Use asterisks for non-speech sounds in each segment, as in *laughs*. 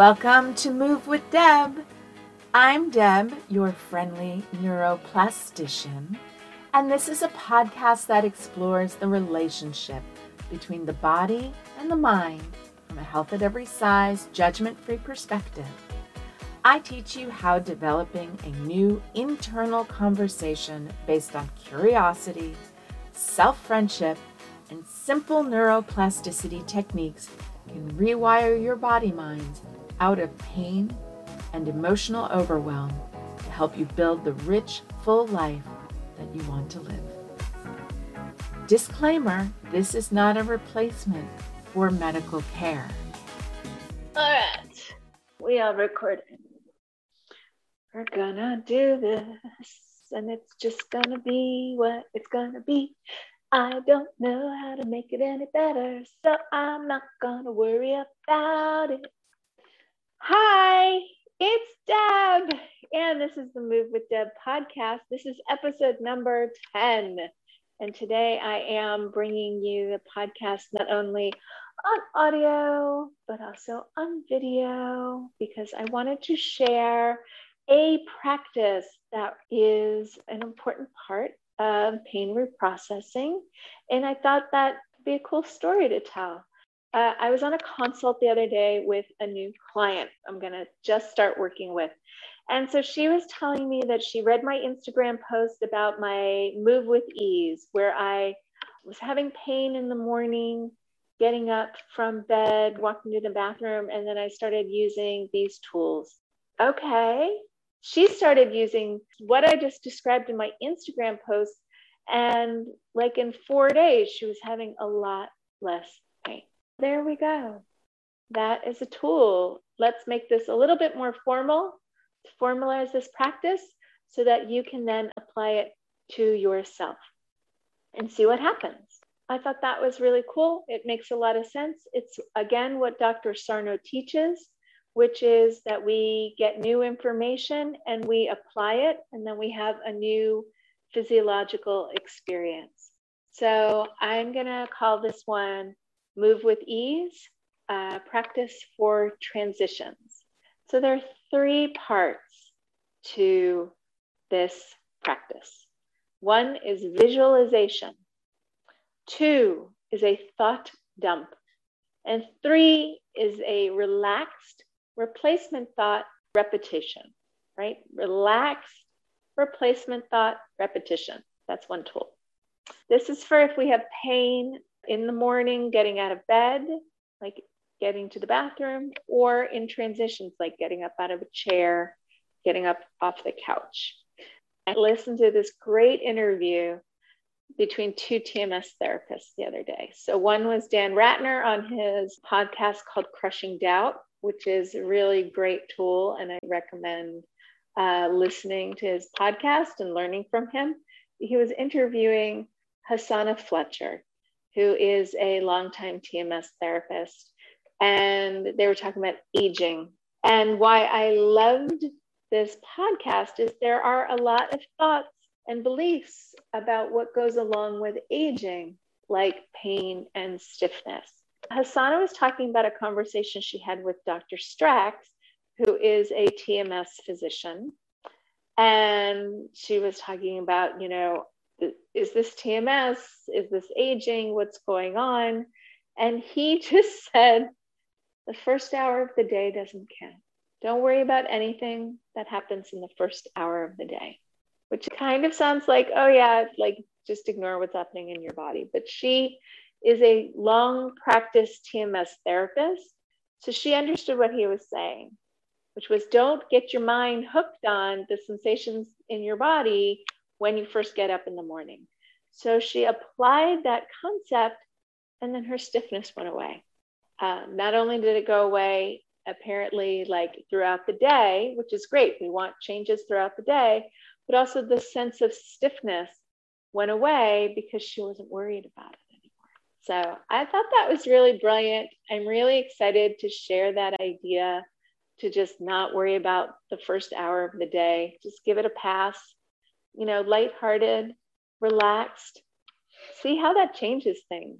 Welcome to Move with Deb. I'm Deb, your friendly neuroplastician, and this is a podcast that explores the relationship between the body and the mind from a health at every size, judgment free perspective. I teach you how developing a new internal conversation based on curiosity, self friendship, and simple neuroplasticity techniques can rewire your body mind out of pain and emotional overwhelm to help you build the rich, full life that you want to live. Disclaimer this is not a replacement for medical care. All right, we are recording. We're gonna do this, and it's just gonna be what it's gonna be. I don't know how to make it any better, so I'm not gonna worry about it. Hi, it's Deb, and this is the Move with Deb podcast. This is episode number 10. And today I am bringing you the podcast not only on audio, but also on video, because I wanted to share a practice that is an important part of pain reprocessing. And I thought that'd be a cool story to tell. Uh, I was on a consult the other day with a new client I'm going to just start working with. And so she was telling me that she read my Instagram post about my move with ease, where I was having pain in the morning, getting up from bed, walking to the bathroom, and then I started using these tools. Okay. She started using what I just described in my Instagram post. And like in four days, she was having a lot less pain. There we go. That is a tool. Let's make this a little bit more formal to formalize this practice so that you can then apply it to yourself and see what happens. I thought that was really cool. It makes a lot of sense. It's again what Dr. Sarno teaches, which is that we get new information and we apply it, and then we have a new physiological experience. So I'm going to call this one Move with Ease, uh, practice for transitions. So there are three parts to this practice. One is visualization, two is a thought dump, and three is a relaxed replacement thought repetition, right? Relaxed replacement thought repetition. That's one tool. This is for if we have pain in the morning, getting out of bed, like getting to the bathroom, or in transitions, like getting up out of a chair, getting up off the couch. I listened to this great interview between two TMS therapists the other day. So, one was Dan Ratner on his podcast called Crushing Doubt, which is a really great tool, and I recommend uh, listening to his podcast and learning from him. He was interviewing Hasanna Fletcher, who is a longtime TMS therapist. And they were talking about aging. And why I loved this podcast is there are a lot of thoughts and beliefs about what goes along with aging, like pain and stiffness. Hasanna was talking about a conversation she had with Dr. Strax, who is a TMS physician. And she was talking about, you know, is this TMS? Is this aging? What's going on? And he *laughs* just said, the first hour of the day doesn't count. Don't worry about anything that happens in the first hour of the day, which kind of sounds like, oh, yeah, like just ignore what's happening in your body. But she is a long practice TMS therapist. So she understood what he was saying, which was don't get your mind hooked on the sensations in your body when you first get up in the morning. So she applied that concept, and then her stiffness went away. Uh, not only did it go away, apparently, like throughout the day, which is great, we want changes throughout the day, but also the sense of stiffness went away because she wasn't worried about it anymore. So I thought that was really brilliant. I'm really excited to share that idea to just not worry about the first hour of the day, just give it a pass you know, lighthearted, relaxed. See how that changes things.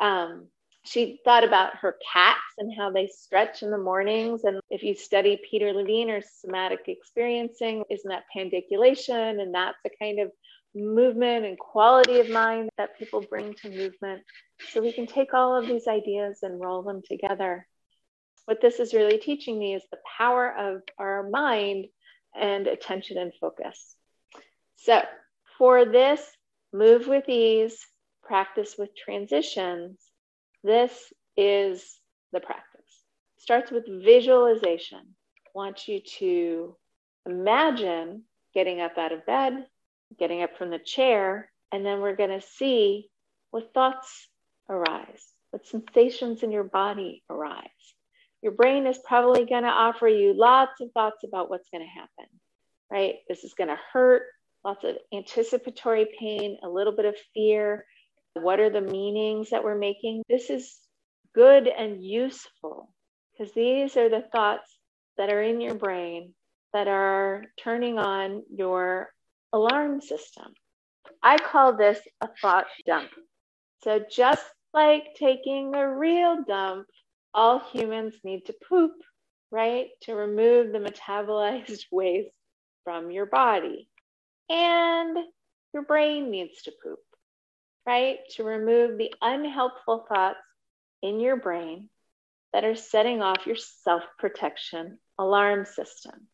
Um, she thought about her cats and how they stretch in the mornings. And if you study Peter Levine or somatic experiencing, isn't that pandiculation? And that's a kind of movement and quality of mind that people bring to movement. So we can take all of these ideas and roll them together. What this is really teaching me is the power of our mind and attention and focus. So for this, move with ease, practice with transitions this is the practice. Starts with visualization. I want you to imagine getting up out of bed, getting up from the chair, and then we're going to see what thoughts arise, what sensations in your body arise. Your brain is probably going to offer you lots of thoughts about what's going to happen, right? This is going to hurt, lots of anticipatory pain, a little bit of fear, what are the meanings that we're making? This is good and useful because these are the thoughts that are in your brain that are turning on your alarm system. I call this a thought dump. So, just like taking a real dump, all humans need to poop, right? To remove the metabolized *laughs* waste from your body. And your brain needs to poop right? To remove the unhelpful thoughts in your brain that are setting off your self protection alarm system.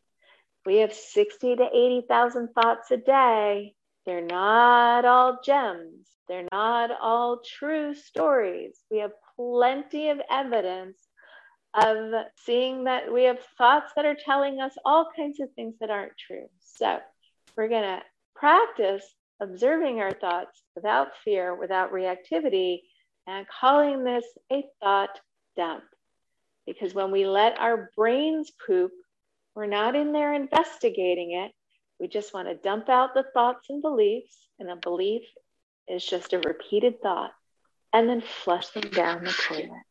We have 60 to 80,000 thoughts a day. They're not all gems, they're not all true stories. We have plenty of evidence of seeing that we have thoughts that are telling us all kinds of things that aren't true. So, we're going to practice observing our thoughts without fear, without reactivity, and calling this a thought dump. Because when we let our brains poop, we're not in there investigating it. We just want to dump out the thoughts and beliefs, and a belief is just a repeated thought, and then flush them down the toilet.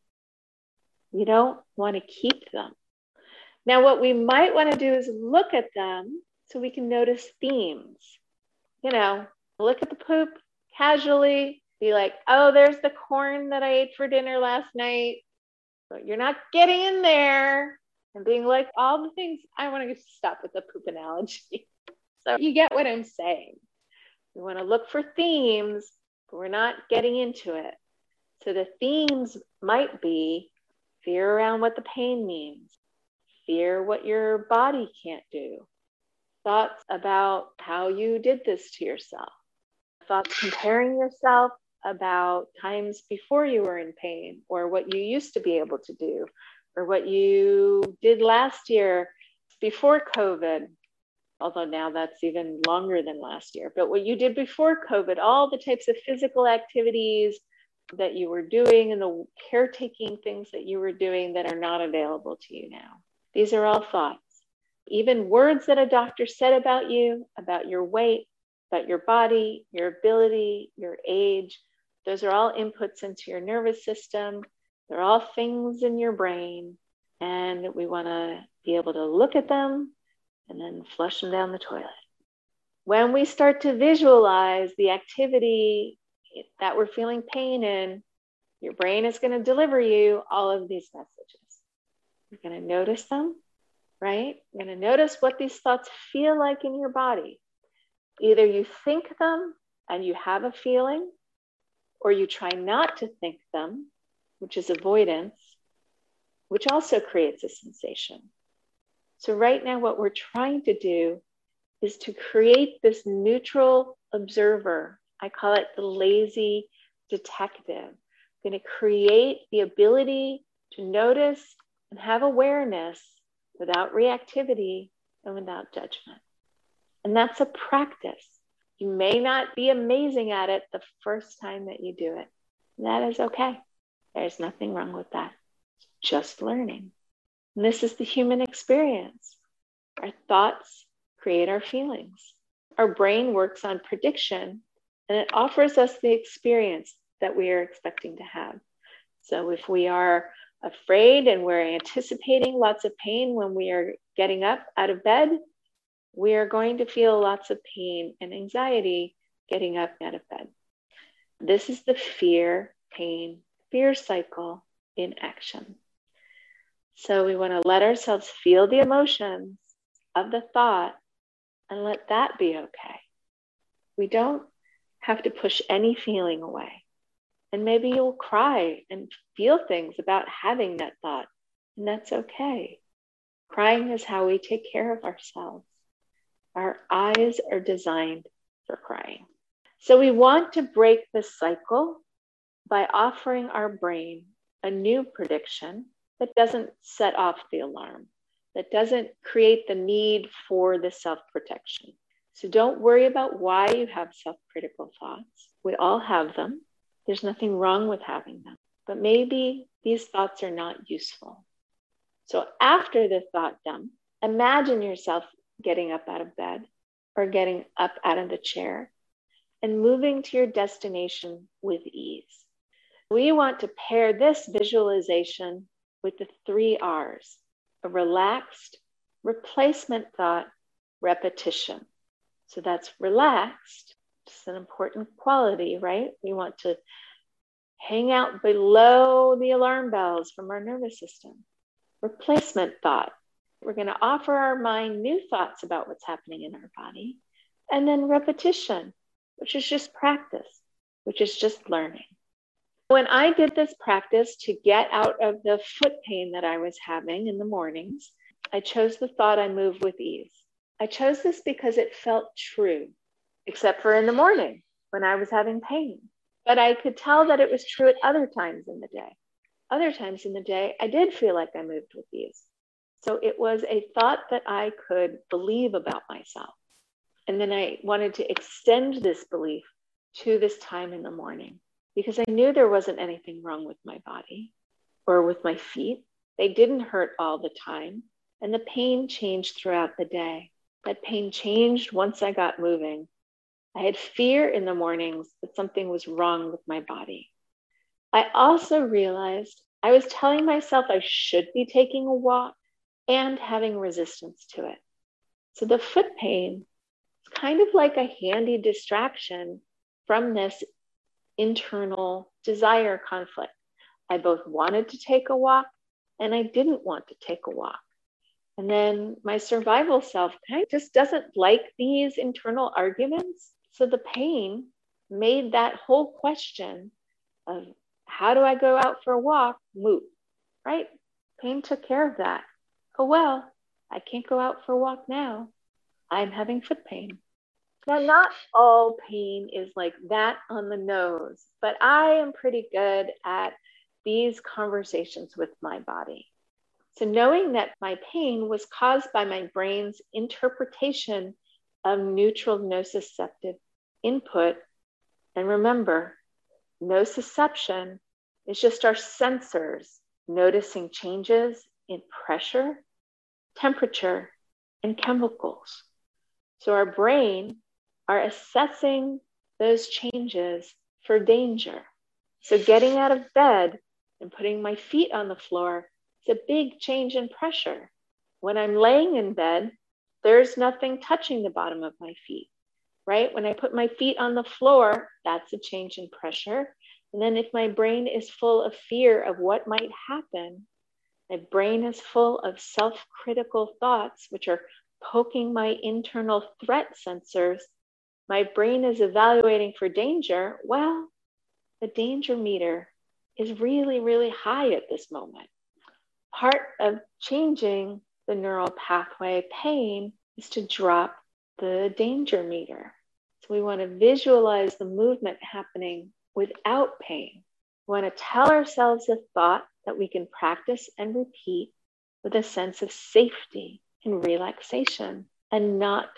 You don't want to keep them. Now, what we might want to do is look at them so we can notice themes. You know, look at the poop casually, be like, oh, there's the corn that I ate for dinner last night. But you're not getting in there and being like, all the things. I want to stop with the poop analogy. *laughs* so you get what I'm saying. We want to look for themes, but we're not getting into it. So the themes might be fear around what the pain means, fear what your body can't do, thoughts about how you did this to yourself thoughts comparing yourself about times before you were in pain or what you used to be able to do or what you did last year before COVID, although now that's even longer than last year, but what you did before COVID, all the types of physical activities that you were doing and the caretaking things that you were doing that are not available to you now. These are all thoughts. Even words that a doctor said about you, about your weight, about your body, your ability, your age. Those are all inputs into your nervous system. They're all things in your brain. And we want to be able to look at them and then flush them down the toilet. When we start to visualize the activity that we're feeling pain in, your brain is going to deliver you all of these messages. You're going to notice them, right? You're going to notice what these thoughts feel like in your body. Either you think them and you have a feeling, or you try not to think them, which is avoidance, which also creates a sensation. So, right now, what we're trying to do is to create this neutral observer. I call it the lazy detective. I'm going to create the ability to notice and have awareness without reactivity and without judgment. And that's a practice. You may not be amazing at it the first time that you do it. That is okay. There's nothing wrong with that. It's Just learning. And this is the human experience. Our thoughts create our feelings. Our brain works on prediction and it offers us the experience that we are expecting to have. So if we are afraid and we're anticipating lots of pain when we are getting up out of bed, we are going to feel lots of pain and anxiety getting up out of bed. This is the fear pain fear cycle in action. So we want to let ourselves feel the emotions of the thought and let that be okay. We don't have to push any feeling away. And maybe you'll cry and feel things about having that thought, and that's okay. Crying is how we take care of ourselves. Our eyes are designed for crying. So we want to break the cycle by offering our brain a new prediction that doesn't set off the alarm, that doesn't create the need for the self protection. So don't worry about why you have self critical thoughts. We all have them. There's nothing wrong with having them. But maybe these thoughts are not useful. So after the thought dump, imagine yourself getting up out of bed or getting up out of the chair and moving to your destination with ease. We want to pair this visualization with the three R's a relaxed, replacement thought, repetition. So that's relaxed. It's an important quality, right? We want to hang out below the alarm bells from our nervous system. Replacement thought. We're going to offer our mind new thoughts about what's happening in our body. And then repetition, which is just practice, which is just learning. When I did this practice to get out of the foot pain that I was having in the mornings, I chose the thought I move with ease. I chose this because it felt true, except for in the morning when I was having pain. But I could tell that it was true at other times in the day. Other times in the day, I did feel like I moved with ease. So it was a thought that I could believe about myself. And then I wanted to extend this belief to this time in the morning because I knew there wasn't anything wrong with my body or with my feet. They didn't hurt all the time. And the pain changed throughout the day. That pain changed once I got moving. I had fear in the mornings that something was wrong with my body. I also realized I was telling myself I should be taking a walk and having resistance to it. So the foot pain is kind of like a handy distraction from this internal desire conflict. I both wanted to take a walk and I didn't want to take a walk. And then my survival self kind of just doesn't like these internal arguments. So the pain made that whole question of how do I go out for a walk moot, right? Pain took care of that. Oh, well, I can't go out for a walk now. I'm having foot pain. Now, not all pain is like that on the nose, but I am pretty good at these conversations with my body. So, knowing that my pain was caused by my brain's interpretation of neutral nociceptive input, and remember, nociception is just our sensors noticing changes in pressure, temperature, and chemicals. So, our brain are assessing those changes for danger. So, getting out of bed and putting my feet on the floor is a big change in pressure. When I'm laying in bed, there's nothing touching the bottom of my feet, right? When I put my feet on the floor, that's a change in pressure. And then, if my brain is full of fear of what might happen, my brain is full of self critical thoughts, which are poking my internal threat sensors my brain is evaluating for danger, well, the danger meter is really, really high at this moment. Part of changing the neural pathway pain is to drop the danger meter. So we want to visualize the movement happening without pain. We want to tell ourselves a thought that we can practice and repeat with a sense of safety and relaxation and not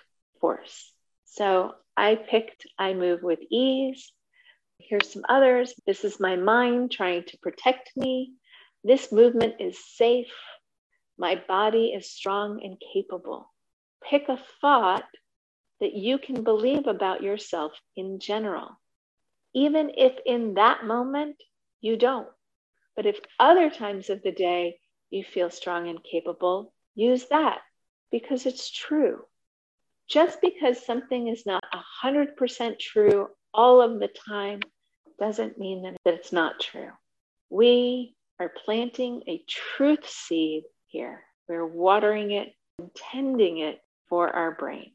force. So I picked I Move with Ease. Here's some others. This is my mind trying to protect me. This movement is safe. My body is strong and capable. Pick a thought that you can believe about yourself in general, even if in that moment you don't. But if other times of the day you feel strong and capable, use that because it's true just because something is not 100% true all of the time doesn't mean that, it's not true. We are planting a truth seed here. We're watering it, tending it for our brain.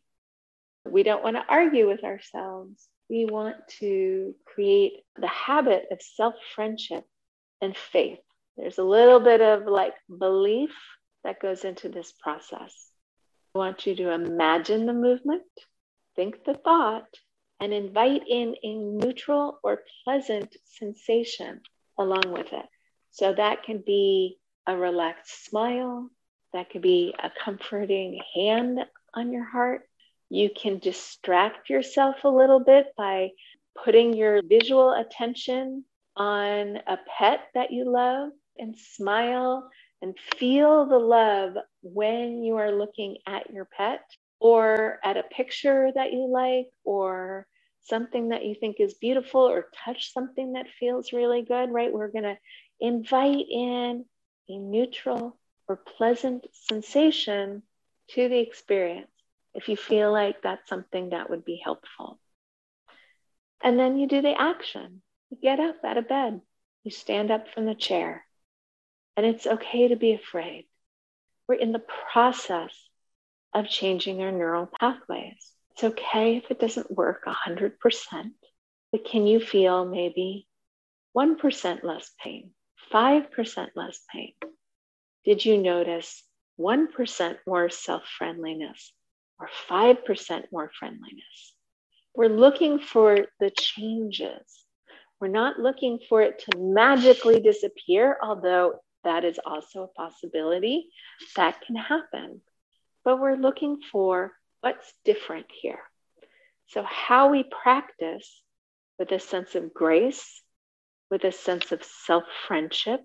We don't want to argue with ourselves. We want to create the habit of self friendship and faith. There's a little bit of like belief that goes into this process. I want you to imagine the movement, think the thought, and invite in a neutral or pleasant sensation along with it. So that can be a relaxed smile, that could be a comforting hand on your heart. You can distract yourself a little bit by putting your visual attention on a pet that you love and smile and feel the love when you are looking at your pet or at a picture that you like or something that you think is beautiful or touch something that feels really good, right? We're going to invite in a neutral or pleasant sensation to the experience if you feel like that's something that would be helpful. And then you do the action. You get up out of bed, you stand up from the chair, and it's okay to be afraid. We're in the process of changing our neural pathways. It's okay if it doesn't work 100%, but can you feel maybe 1% less pain, 5% less pain? Did you notice 1% more self friendliness or 5% more friendliness? We're looking for the changes. We're not looking for it to magically disappear, although that is also a possibility that can happen. But we're looking for what's different here. So, how we practice with a sense of grace, with a sense of self friendship,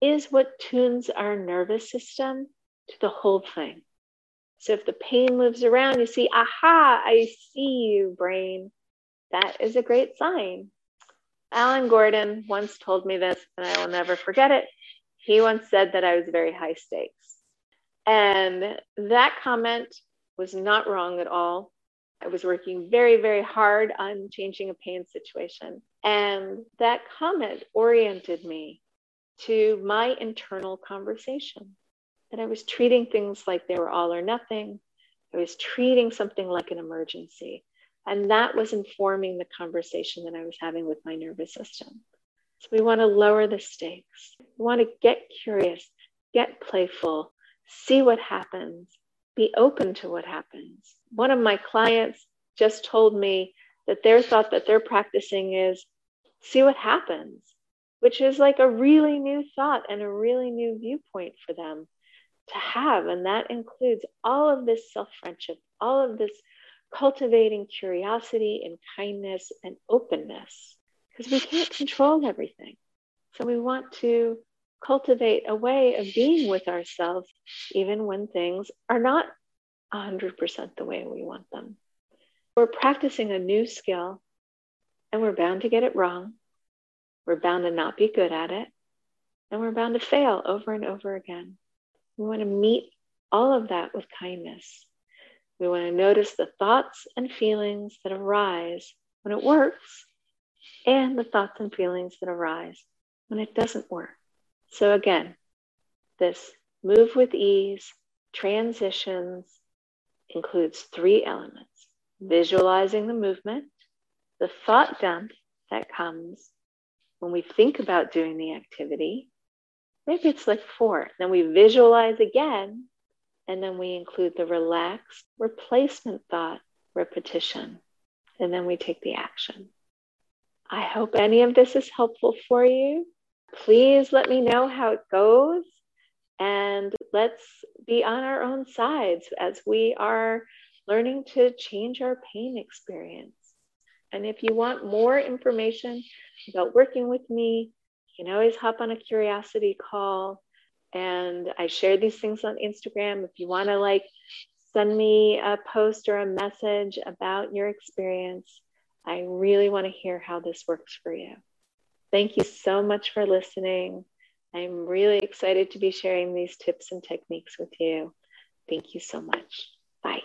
is what tunes our nervous system to the whole thing. So, if the pain moves around, you see, aha, I see you, brain. That is a great sign. Alan Gordon once told me this, and I will never forget it. He once said that I was very high stakes. And that comment was not wrong at all. I was working very, very hard on changing a pain situation. And that comment oriented me to my internal conversation that I was treating things like they were all or nothing. I was treating something like an emergency. And that was informing the conversation that I was having with my nervous system. So we want to lower the stakes. We want to get curious, get playful, see what happens, be open to what happens. One of my clients just told me that their thought that they're practicing is see what happens, which is like a really new thought and a really new viewpoint for them to have. And that includes all of this self friendship, all of this cultivating curiosity and kindness and openness because we can't control everything. So we want to cultivate a way of being with ourselves even when things are not 100% the way we want them. We're practicing a new skill and we're bound to get it wrong. We're bound to not be good at it. And we're bound to fail over and over again. We want to meet all of that with kindness. We want to notice the thoughts and feelings that arise when it works and the thoughts and feelings that arise when it doesn't work. So, again, this move with ease, transitions includes three elements visualizing the movement, the thought dump that comes when we think about doing the activity. Maybe it's like four. Then we visualize again, and then we include the relaxed replacement thought repetition, and then we take the action. I hope any of this is helpful for you. Please let me know how it goes. And let's be on our own sides as we are learning to change our pain experience. And if you want more information about working with me, you can always hop on a curiosity call. And I share these things on Instagram. If you want to like send me a post or a message about your experience, I really want to hear how this works for you. Thank you so much for listening. I'm really excited to be sharing these tips and techniques with you. Thank you so much. Bye.